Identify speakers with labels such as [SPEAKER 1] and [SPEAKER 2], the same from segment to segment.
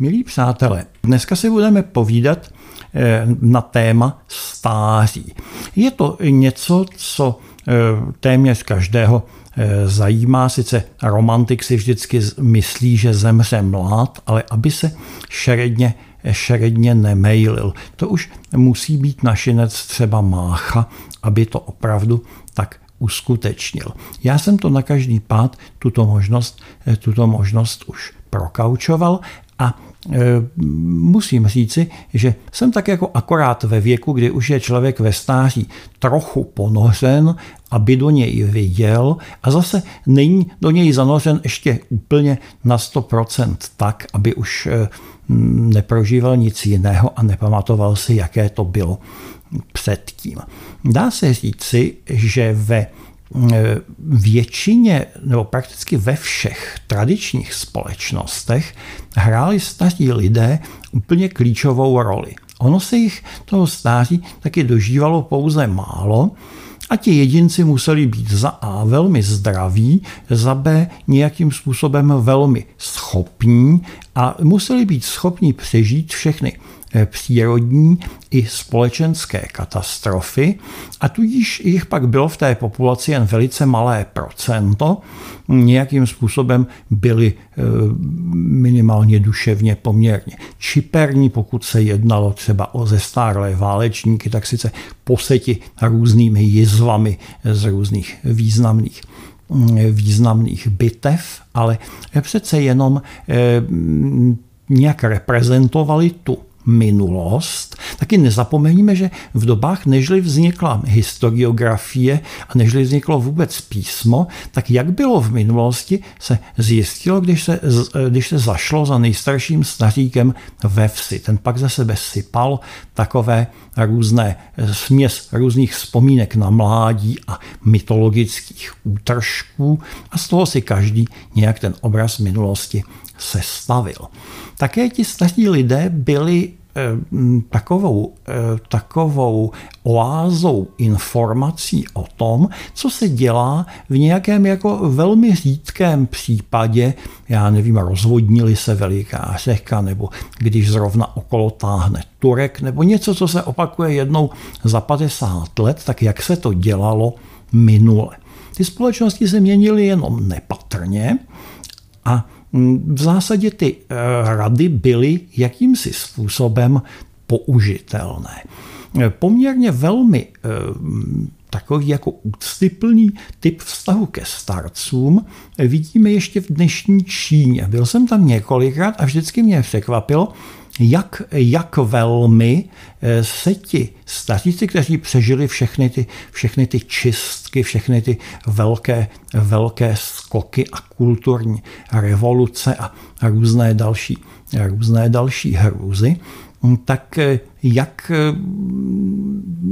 [SPEAKER 1] Milí přátelé, dneska si budeme povídat eh, na téma stáří. Je to něco, co eh, téměř každého eh, zajímá. Sice romantik si vždycky myslí, že zemře mlád, ale aby se šeredně, šeredně nemejlil. To už musí být našinec třeba mácha, aby to opravdu tak uskutečnil. Já jsem to na každý pád, tuto možnost, tuto možnost už prokaučoval a musím říci, že jsem tak jako akorát ve věku, kdy už je člověk ve stáří trochu ponořen, aby do něj viděl a zase není do něj zanořen ještě úplně na 100% tak, aby už e, neprožíval nic jiného a nepamatoval si, jaké to bylo předtím. Dá se říci, že ve Eh, většině nebo prakticky ve všech tradičních společnostech hráli staří lidé úplně klíčovou roli. Ono se jich toho stáří taky dožívalo pouze málo a ti jedinci museli být za A velmi zdraví, za B nějakým způsobem velmi schopní a museli být schopni přežít všechny Eh, přírodní i společenské katastrofy a tudíž jich pak bylo v té populaci jen velice malé procento, nějakým způsobem byli eh, minimálně duševně poměrně čiperní, pokud se jednalo třeba o zestárlé válečníky, tak sice poseti různými jizvami z různých významných významných bitev, ale přece jenom eh, nějak reprezentovali tu minulost, taky nezapomeňme, že v dobách, nežli vznikla historiografie a nežli vzniklo vůbec písmo, tak jak bylo v minulosti, se zjistilo, když se, když se zašlo za nejstarším staříkem ve vsi. Ten pak ze sebe sypal takové různé směs různých vzpomínek na mládí a mytologických útržků a z toho si každý nějak ten obraz minulosti sestavil. Také ti staří lidé byli Eh, takovou, eh, takovou oázou informací o tom, co se dělá v nějakém jako velmi řídkém případě, já nevím, rozvodnili se veliká řeka, nebo když zrovna okolo táhne Turek, nebo něco, co se opakuje jednou za 50 let, tak jak se to dělalo minule. Ty společnosti se měnily jenom nepatrně a v zásadě ty eh, rady byly jakýmsi způsobem použitelné. Poměrně velmi eh, takový jako úctyplný typ vztahu ke starcům vidíme ještě v dnešní Číně. Byl jsem tam několikrát a vždycky mě překvapilo, jak, jak velmi eh, se ti staříci, kteří přežili všechny ty, všechny ty čistky, všechny ty velké, velké skoky a kulturní revoluce a různé další, různé další hrůzy, tak eh, jak eh,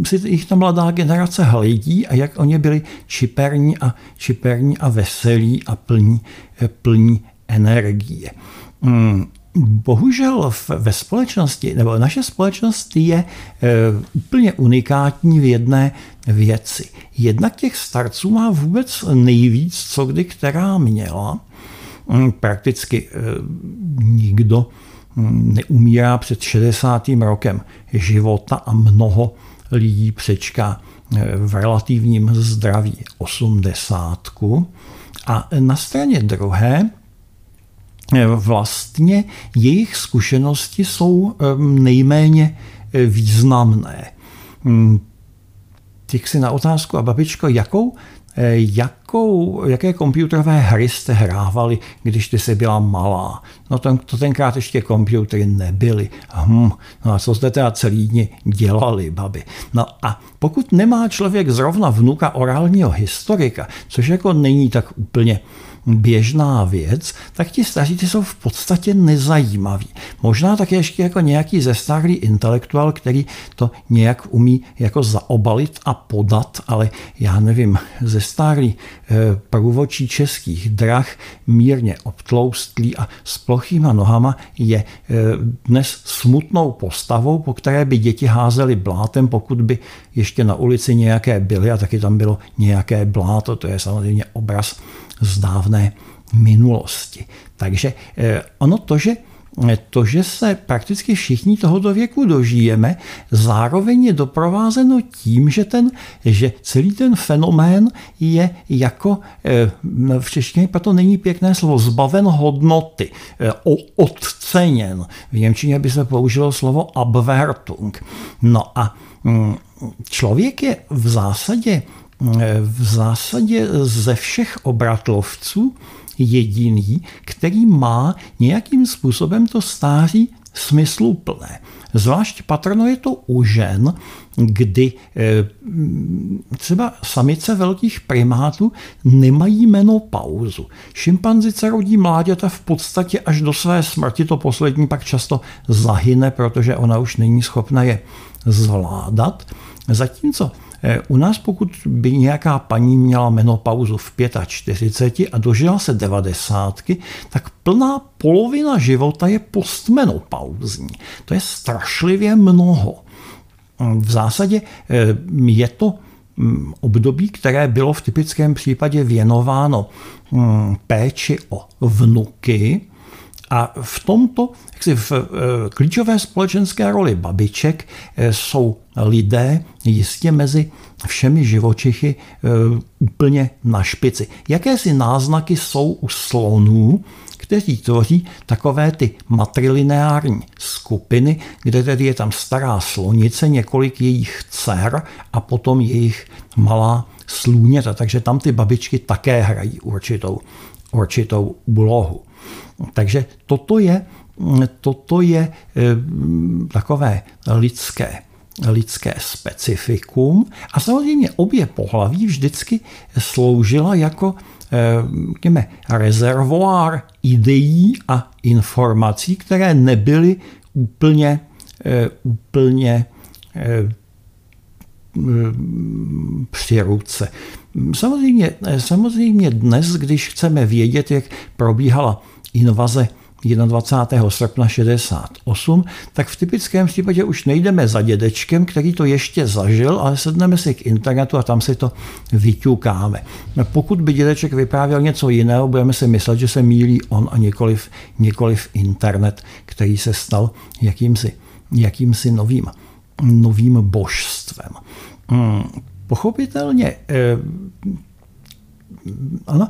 [SPEAKER 1] si jich ta mladá generace hledí a jak oni byli čiperní a, čiperní a veselí a plní, plní energie. Hmm, bohužel ve společnosti, nebo naše společnost je úplně unikátní v jedné věci. Jednak těch starců má vůbec nejvíc, co kdy která měla. Mm, prakticky nikdo mm, neumírá před 60. rokem života a mnoho lidí přečká e, v relativním zdraví 80. A na straně druhé Eh, vlastně jejich zkušenosti jsou nejméně eh, významné. Hmm, Těch si na otázku, a babičko, jakou, eh, jakou, jaké počítačové hry jste hrávali, když ty jsi byla malá? No to, to tenkrát ještě počítače nebyly. Hm, no a co jste teda celý dny dělali, babi? No a pokud nemá člověk zrovna vnuka orálního historika, což jako není tak úplně běžná věc, tak ti staříci jsou v podstatě nezajímaví. Možná tak ještě jako nějaký zestárlý intelektuál, který to nějak umí jako zaobalit a podat, ale já nevím, zestárlý eh, průvočí českých drah, mírně obtloustlý a s plochýma nohama je eh, dnes smutnou postavou, po které by děti házely blátem, pokud by ještě na ulici nějaké byly a taky tam bylo nějaké bláto, to je samozřejmě obraz z dávné minulosti. Takže eh, ono to, že to, že se prakticky všichni tohoto věku dožijeme, zároveň je doprovázeno tím, že, ten, že celý ten fenomén je jako, eh, v češtině proto není pěkné slovo, zbaven hodnoty, eh, odceněn. V Němčině by se použilo slovo Abwertung. No a mm, člověk je v zásadě, eh, v zásadě ze všech obratlovců jediný, který má nějakým způsobem to stáří smysluplné. Zvlášť patrno je to u žen, kdy eh, třeba samice velkých primátů nemají menopauzu. Šimpanzice rodí mláďata v podstatě až do své smrti, to poslední pak často zahyne, protože ona už není schopna je zvládat. Zatímco u nás, pokud by nějaká paní měla menopauzu v 45 a dožila se 90, tak plná polovina života je postmenopauzní. To je strašlivě mnoho. V zásadě eh, je to mm, období, které bylo v typickém případě věnováno mm, péči o vnuky, a v tomto, jaksi v eh, klíčové společenské roli babiček eh, jsou lidé jistě mezi všemi živočichy eh, úplně na špici. Jakési náznaky jsou u slonů, kteří tvoří takové ty matrilineární skupiny, kde tedy je tam stará slonice, několik jejich dcer a potom jejich malá slůněta. Takže tam ty babičky také hrají určitou, určitou úlohu. Takže toto je, toto je eh, takové lidské lidské specifikum a samozřejmě obě pohlaví vždycky sloužila jako řekněme, rezervoár ideí a informací, které nebyly úplně, eh, úplně eh, při ruce. Samozřejmě, samozřejmě dnes, když chceme vědět, jak probíhala invaze 21. srpna 68, tak v typickém případě už nejdeme za dědečkem, který to ještě zažil, ale sedneme si k internetu a tam si to vyťukáme. Pokud by dědeček vyprávěl něco jiného, budeme si myslet, že se mílí on a nikoliv, nikoliv internet, který se stal jakýmsi, jakýmsi novým, novým božstvem. Hmm, pochopitelně, eh, ano,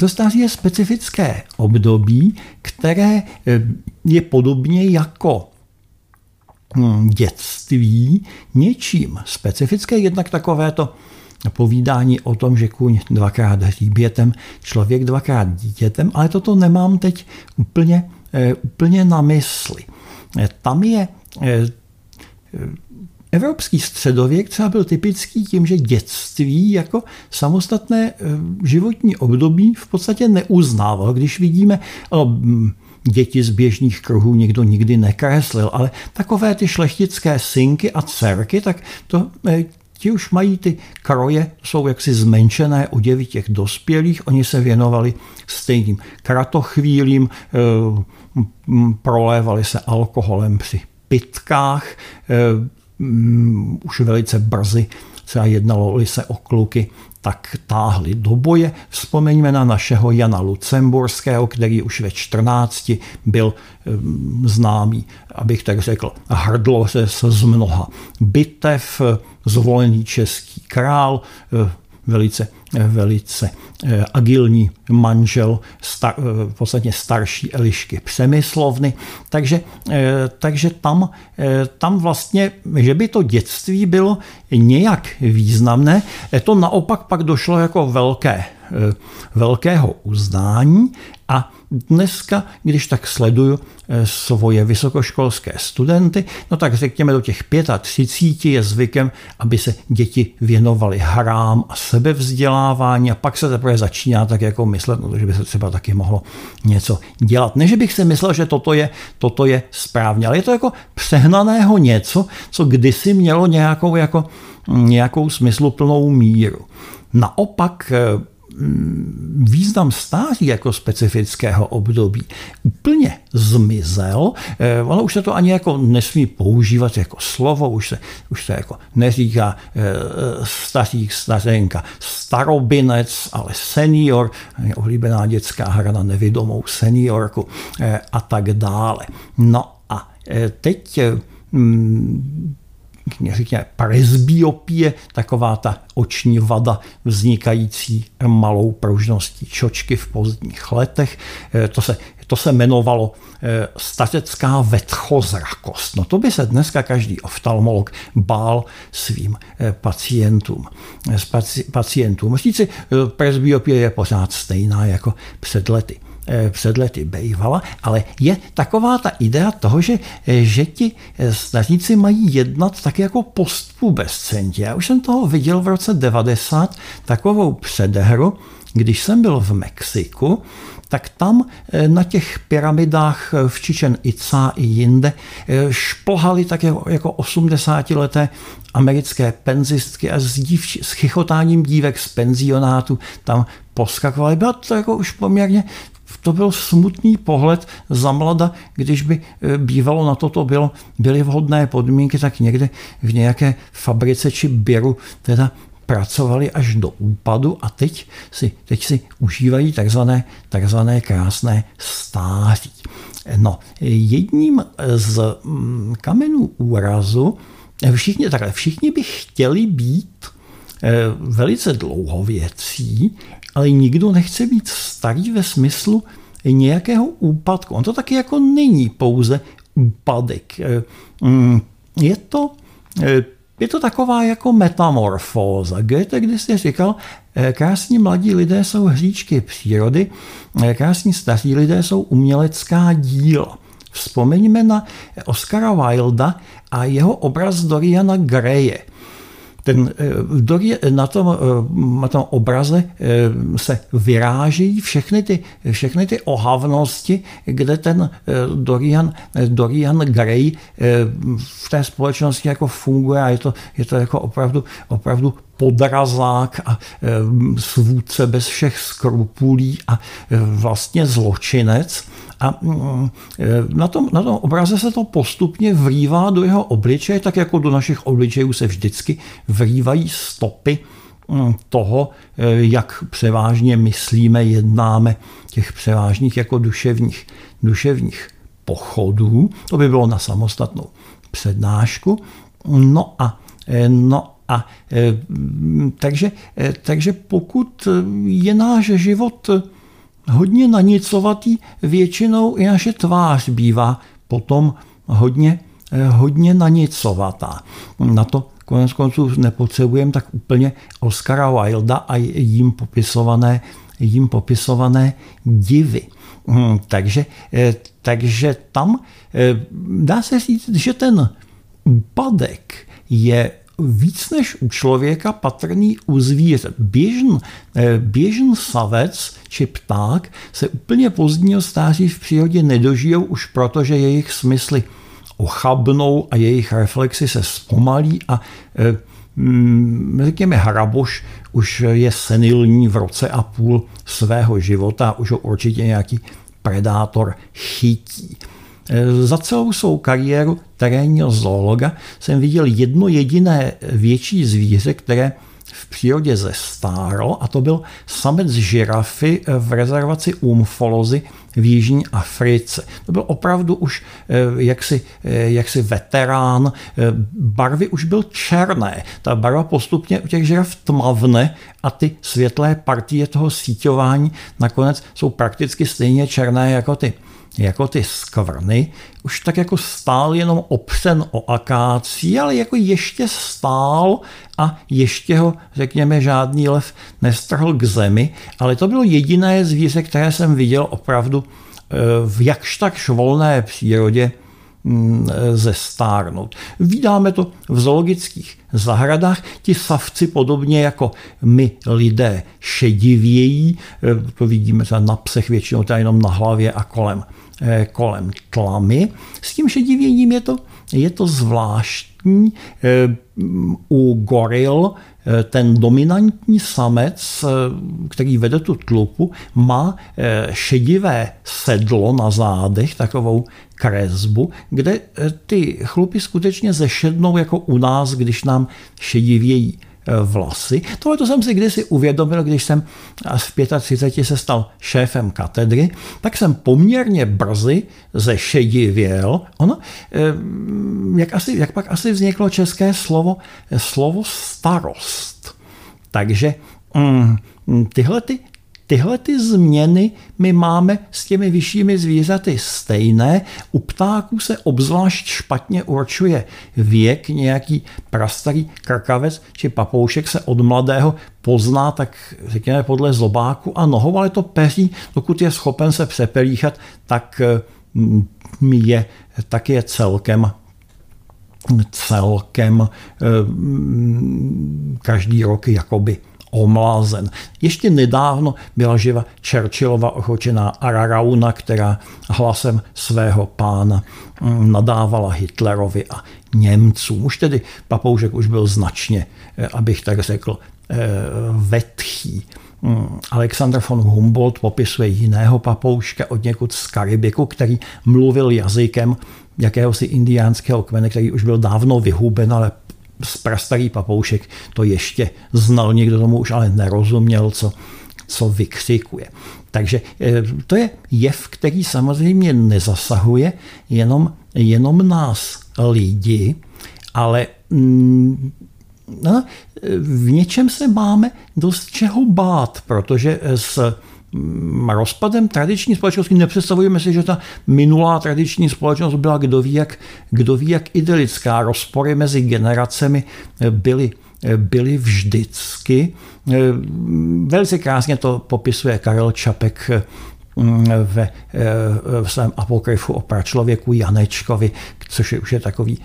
[SPEAKER 1] to stáří je specifické období, které eh, je podobně jako hm, dětství něčím specifické, jednak takovéto povídání o tom, že kůň dvakrát hříbětem, člověk dvakrát dítětem, ale toto nemám teď úplně, eh, úplně na mysli. Eh, tam je Evropský středověk třeba byl typický tím, že dětství jako samostatné eh, životní období v podstatě neuznával. Když vidíme no, děti z běžných kruhů někdo nikdy nekreslil, ale takové ty šlechtické synky a dcerky, tak to eh, ti už mají ty kroje, jsou jaksi zmenšené oděvy těch dospělých, oni se věnovali stejným kratochvílím, eh, prolévali se alkoholem při pitkách, Mm, už velice brzy třeba jednalo se o kluky, tak táhli do boje. Vzpomeňme na našeho Jana Lucemburského, který už ve 14 byl mm, známý, abych tak řekl, hrdlo se z mnoha bitev, zvolený český král, velice, velice eh, agilní manžel star, eh, v podstatě starší Elišky Přemyslovny. Takže, eh, takže tam, tam vlastně, že by to dětství bylo nějak významné, to naopak pak došlo jako velké, velkého uznání a dneska, když tak sleduju eh, svoje vysokoškolské studenty, no tak řekněme do těch 35 je zvykem, aby se děti věnovaly hrám a sebevzdělávání a pak se teprve začíná tak jako myslet, no, že by se třeba taky mohlo něco dělat. Ne, že bych si myslel, že toto je, toto je správně, ale je to jako přehnaného něco, co kdysi mělo nějakou, jako, nějakou smysluplnou míru. Naopak eh, význam stáří jako specifického období úplně zmizel. Eh, ono už se to ani jako nesmí používat jako slovo, už se, už se jako neříká eh, stařík, stařenka, starobinec, ale senior, oblíbená dětská hra na nevědomou seniorku a tak dále. No a teď mm, řekněme, presbiopie, taková ta oční vada vznikající malou pružností čočky v pozdních letech. Eh, to se, to se jmenovalo eh, stařecká vetchozrakost. No to by se dneska každý oftalmolog bál svým eh, pacientům. pacientům. Říci, presbiopie je pořád stejná jako před lety. Eh, před lety bejvala, ale je taková ta idea toho, že, eh, že ti eh, snažníci mají jednat tak jako postpubescenti. Já už jsem toho viděl v roce 90 takovou předehru, když jsem byl v Mexiku, tak tam na těch pyramidách v Čičen Itza i jinde šplhali tak jako, jako 80-leté americké penzistky a s, dívči, s chichotáním dívek z penzionátu tam poskakovali. Bylo to jako už poměrně to byl smutný pohled za mlada, když by e, bývalo na toto bylo, byly vhodné podmínky, tak někde v nějaké fabrice či běru teda pracovali až do úpadu a teď si, teď si užívají takzvané, takzvané krásné stáří. No, jedním z mm, kamenů úrazu, všichni, takhle, všichni by chtěli být e, velice dlouhověcí, ale nikdo nechce být starý ve smyslu nějakého úpadku. On to taky jako není pouze úpadek. Eh, mm, je to, eh, je to taková jako metamorfóza. Goethe kdysi říkal, eh, krásní mladí lidé jsou hříčky přírody, krásní staří lidé jsou umělecká díla. Vzpomeňme na Oscara Wilda a jeho obraz Doriana Greje – ten, eh, na, tom, eh, na tom obraze eh, se vyráží všechny ty, všechny ty ohavnosti, kde ten Dorian, Dorian Gray v té společnosti jako funguje a je to, je to jako opravdu, opravdu podrazák a svůdce bez všech skrupulí a vlastně zločinec. A mm, na tom, na tom obraze se to postupně vrývá do jeho obličeje, tak jako do našich obličejů se vždycky vrývají stopy mm, toho, jak převážně myslíme, jednáme, těch převážných jako duševních, duševních pochodů. To by bylo na samostatnou přednášku. No a, no a eh, takže, takže pokud je náš život hodně nanicovatý, většinou i naše tvář bývá potom hodně, eh, hodně nanicovatá. Na to konec konců nepotřebujeme tak úplně Oscara Wilda a jím popisované, jím popisované divy. Hmm, takže, takže tam dá se říct, že ten úpadek je víc než u člověka patrný u zvířat. Běžn, eh, běžn savec či pták se úplně pozdního stáří v přírodě nedožijou už proto, že jejich smysly ochabnou a jejich reflexy se zpomalí a eh, mm, řekněme hraboš už je senilní v roce a půl svého života, už ho určitě nějaký predátor chytí. Eh, za celou svou kariéru terénního zoologa jsem viděl jedno jediné větší zvíře, které v přírodě zestárlo a to byl samec žirafy v rezervaci Umfolozy v Jižní Africe. To byl opravdu už eh, jaksi, eh, jaksi veterán, barvy už byl černé. Ta barva postupně u těch žiraf tmavne a ty světlé partie toho síťování nakonec jsou prakticky stejně černé jako ty jako ty skvrny, už tak jako stál jenom opřen o akácí, ale jako ještě stál a ještě ho, řekněme, žádný lev nestrhl k zemi, ale to bylo jediné zvíře, které jsem viděl opravdu eh, v jakž tak volné přírodě zestárnout. Vídáme to v zoologických zahradách. Ti savci podobně jako my lidé šedivějí, eh, to vidíme na psech většinou jenom na hlavě a kolem kolem tlamy. S tím šedivěním je to, je to zvláštní. U goril ten dominantní samec, který vede tu tlupu, má šedivé sedlo na zádech, takovou kresbu, kde ty chlupy skutečně zešednou jako u nás, když nám šedivějí Eh, vlasy. Tohle to jsem si kdysi uvědomil, když jsem v 35 se stal šéfem katedry, tak jsem poměrně brzy zešedivěl. Ono, eh, jak, asi, jak pak asi vzniklo české slovo, slovo starost. Takže mm, tyhle ty Tyhle ty změny my máme s těmi vyššími zvířaty stejné. U ptáků se obzvlášť špatně určuje věk. Nějaký prastarý krkavec či papoušek se od mladého pozná, tak řekněme podle zobáku a nohou, ale to peří, dokud je schopen se přepelíchat, tak mm, je, tak je celkem celkem eh, mm, každý rok jakoby omlázen. Ještě nedávno byla živa Churchillova ochočená Ararauna, která hlasem svého pána mm, nadávala Hitlerovi a Němcům. Už tedy papoušek už byl značně, eh, abych tak řekl, eh, vetchý. Mm, Alexander von Humboldt popisuje jiného papouška od někud z Karibiku, který mluvil jazykem jakéhosi indiánského kmene, který už byl dávno vyhuben, ale prastarý papoušek to ještě znal, někdo tomu už ale nerozuměl, co, co vykřikuje. Takže eh, to je jev, který samozřejmě nezasahuje jenom, jenom nás lidi, ale mm, no, v něčem se máme dost čeho bát, protože s rozpadem tradiční společnosti nepředstavujeme si, že ta minulá tradiční společnost byla kdo ví jak, kdo ví jak idylická. Rozpory mezi generacemi byly byly vždycky. Velice krásně to popisuje Karel Čapek ve, v svém apokryfu o pračlověku Janečkovi, což je už je takový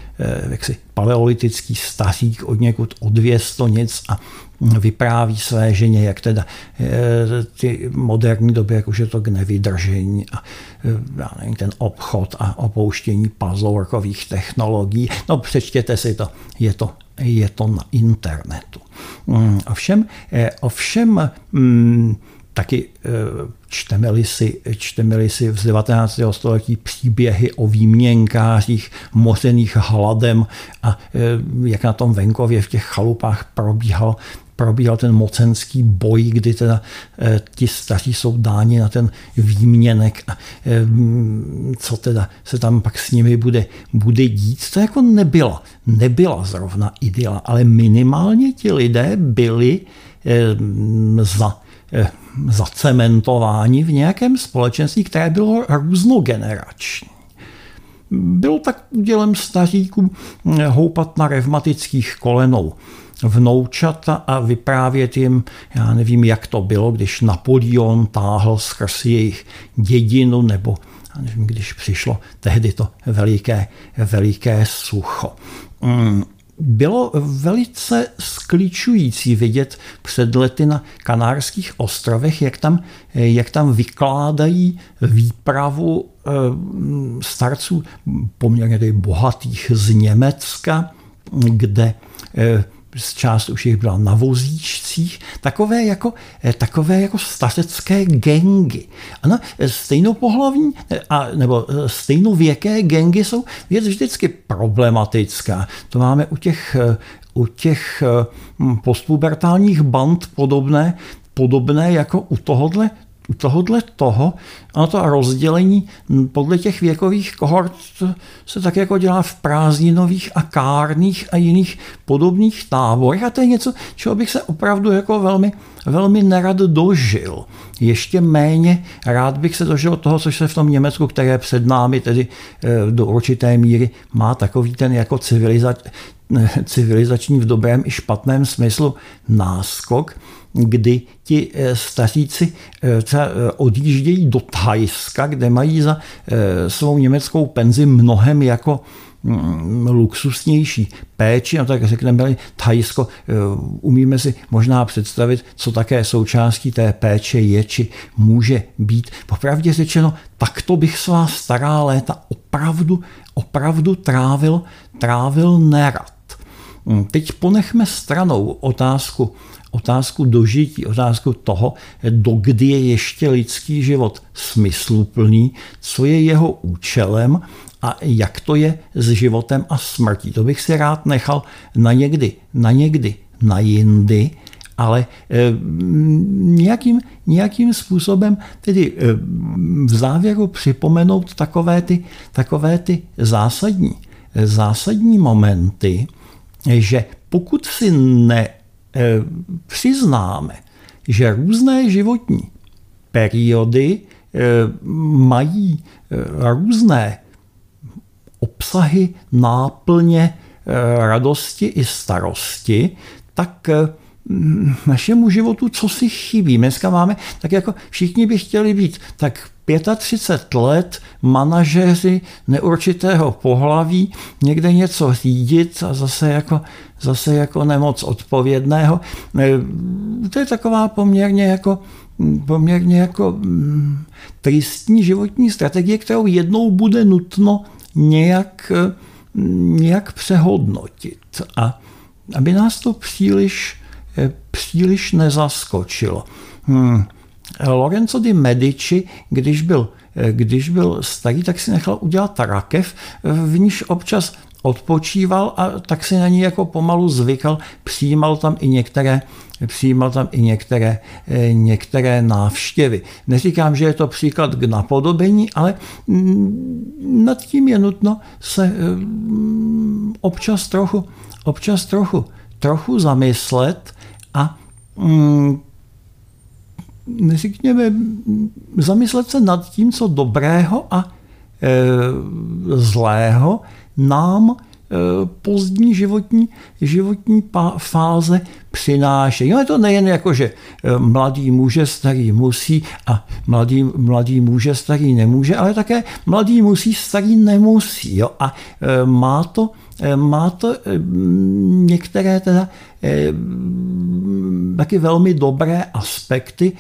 [SPEAKER 1] jaksi paleolitický stařík od někud odvěz nic a vypráví své ženě, jak teda eh, ty moderní doby, jak už je to k nevydržení a eh, já nevím, ten obchod a opouštění puzzleworkových technologií. No přečtěte si to, je to, je to na internetu. Mm, ovšem, eh, ovšem mm, taky čteme-li si, čteme si v 19. století příběhy o výměnkářích mořených hladem a jak na tom venkově v těch chalupách probíhal probíhal ten mocenský boj, kdy teda eh, ti staří jsou dáni na ten výměnek a eh, co teda se tam pak s nimi bude, bude dít, to jako nebyla, nebyla zrovna idyla, ale minimálně ti lidé byli eh, za zacementováni v nějakém společenství, které bylo různogenerační. Bylo tak údělem staříků houpat na revmatických kolenou vnoučata a vyprávět jim, já nevím, jak to bylo, když Napoleon táhl skrz jejich dědinu, nebo nevím, když přišlo tehdy to veliké, veliké sucho. Mm, bylo velice skličující vidět před lety na Kanárských ostrovech, jak tam, jak tam vykládají výpravu eh, starců poměrně bohatých z Německa, kde eh, z část už jich byla na vozíčcích, takové jako, eh, takové jako stařecké gengy. Ano, stejnopohlavní eh, a, nebo eh, stejnověké gengy jsou věc vždycky problematická. To máme u těch, u těch postpubertálních band podobné, podobné jako u tohohle tohohle toho, a to rozdělení podle těch věkových kohort se tak jako dělá v prázdninových a kárných a jiných podobných táborech a to je něco, čeho bych se opravdu jako velmi, velmi nerad dožil. Ještě méně rád bych se dožil toho, co se v tom Německu, které před námi tedy eh, do určité míry má takový ten jako civilizač, civilizační v dobrém i špatném smyslu náskok, kdy ti eh, staříci eh, eh, odjíždějí do Thajska, kde mají za svou německou penzi mnohem jako mm, luxusnější péči, no tak řekneme, Thajsko, umíme si možná představit, co také součástí té péče je, či může být. Popravdě řečeno, takto bych svá stará léta opravdu, opravdu trávil, trávil nerad. Hm, teď ponechme stranou otázku, otázku dožití, otázku toho, dokdy je ještě lidský život smysluplný, co je jeho účelem a jak to je s životem a smrtí. To bych si rád nechal na někdy, na někdy, na jindy, ale e, nějakým, nějakým způsobem tedy e, v závěru připomenout takové ty, takové ty zásadní, zásadní momenty, že pokud si ne Eh, přiznáme, že různé životní periody eh, mají eh, různé obsahy, náplně radosti i starosti, tak našemu životu co si chybí. Dneska máme, tak jako všichni by chtěli být tak 35 let manažeři neurčitého pohlaví, někde něco řídit a zase jako, zase jako nemoc odpovědného. E, to je taková poměrně jako poměrně jako mm, tristní životní strategie, kterou jednou bude nutno nějak, nějak přehodnotit. A aby nás to příliš, e, příliš nezaskočilo. Hmm. Lorenzo di Medici, když byl, když byl starý, tak si nechal udělat rakev, v níž občas odpočíval a tak si na ní jako pomalu zvykal, přijímal tam i některé, přijímal tam i některé, některé návštěvy. Neříkám, že je to příklad k napodobení, ale mm, nad tím je nutno se mm, občas trochu, občas trochu, trochu zamyslet a mm, řekněme, zamyslet se nad tím, co dobrého a e, zlého nám e, pozdní životní, životní fáze přináší. No je to nejen jako, že e, mladý muže starý musí a mladý, mladý muže starý nemůže, ale také mladý musí, starý nemusí. Jo? A má to, má to některé teda taky velmi dobré aspekty.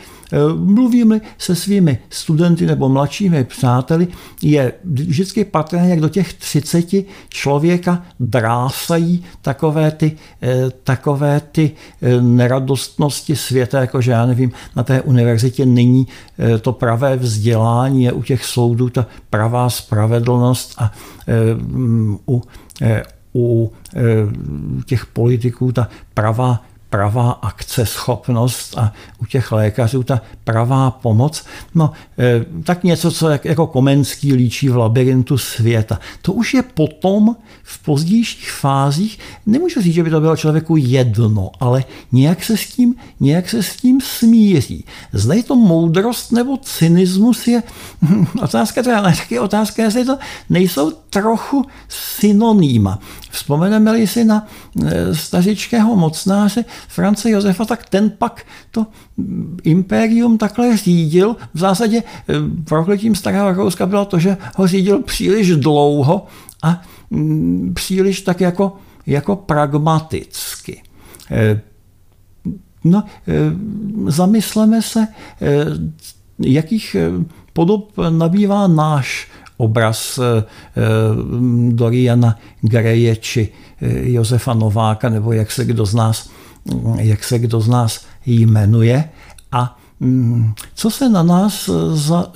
[SPEAKER 1] Mluvím se svými studenty nebo mladšími přáteli, je vždycky patrné, jak do těch 30 člověka drásají takové ty, takové ty neradostnosti světa, jakože já nevím, na té univerzitě není to pravé vzdělání, je u těch soudů ta pravá spravedlnost a u u e, těch politiků ta pravá pravá akceschopnost a u těch lékařů ta pravá pomoc. No, e, tak něco, co jako Komenský líčí v labirintu světa. To už je potom v pozdějších fázích, nemůžu říct, že by to bylo člověku jedno, ale nějak se s tím, nějak se s tím smíří. Zda je to moudrost nebo cynismus je otázka, to je taky otázka, jestli to nejsou trochu synonýma. Vzpomeneme-li si na e, stařičkého mocnáře France Josefa, tak ten pak to impérium takhle řídil. V zásadě prokletím starého Rakouska bylo to, že ho řídil příliš dlouho a mm, příliš tak jako, jako pragmaticky. E, no, zamysleme se, jakých podob nabývá náš obraz eh, eh, Doriana Greje či eh, Josefa Nováka, nebo jak se kdo z nás, jak se kdo z nás jmenuje. A mm, co se na nás za,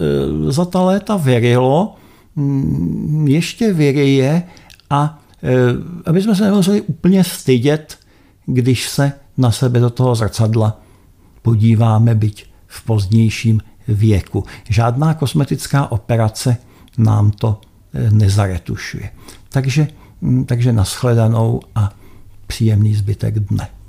[SPEAKER 1] za ta léta věřilo, mm, ještě věřeje a aby jsme se nemuseli úplně stydět, když se na sebe do toho zrcadla podíváme, byť v pozdějším věku. Žádná kosmetická operace nám to nezaretušuje. Takže, hm, takže nashledanou a příjemný zbytek dne.